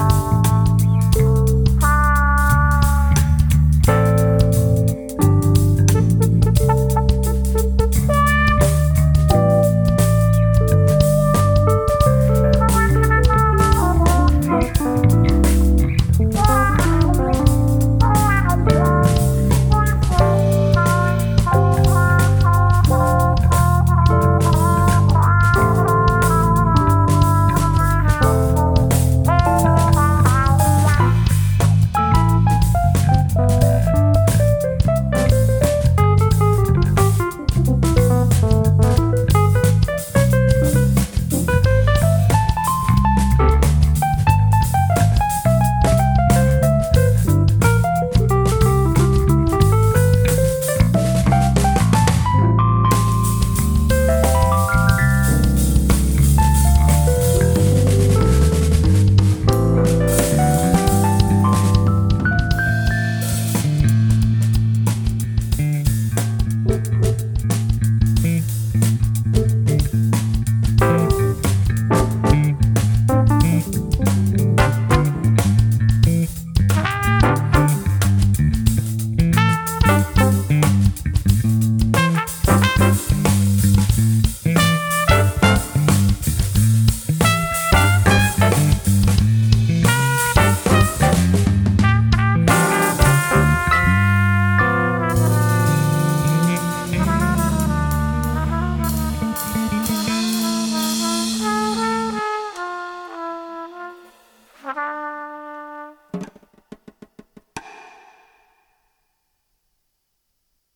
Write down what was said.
you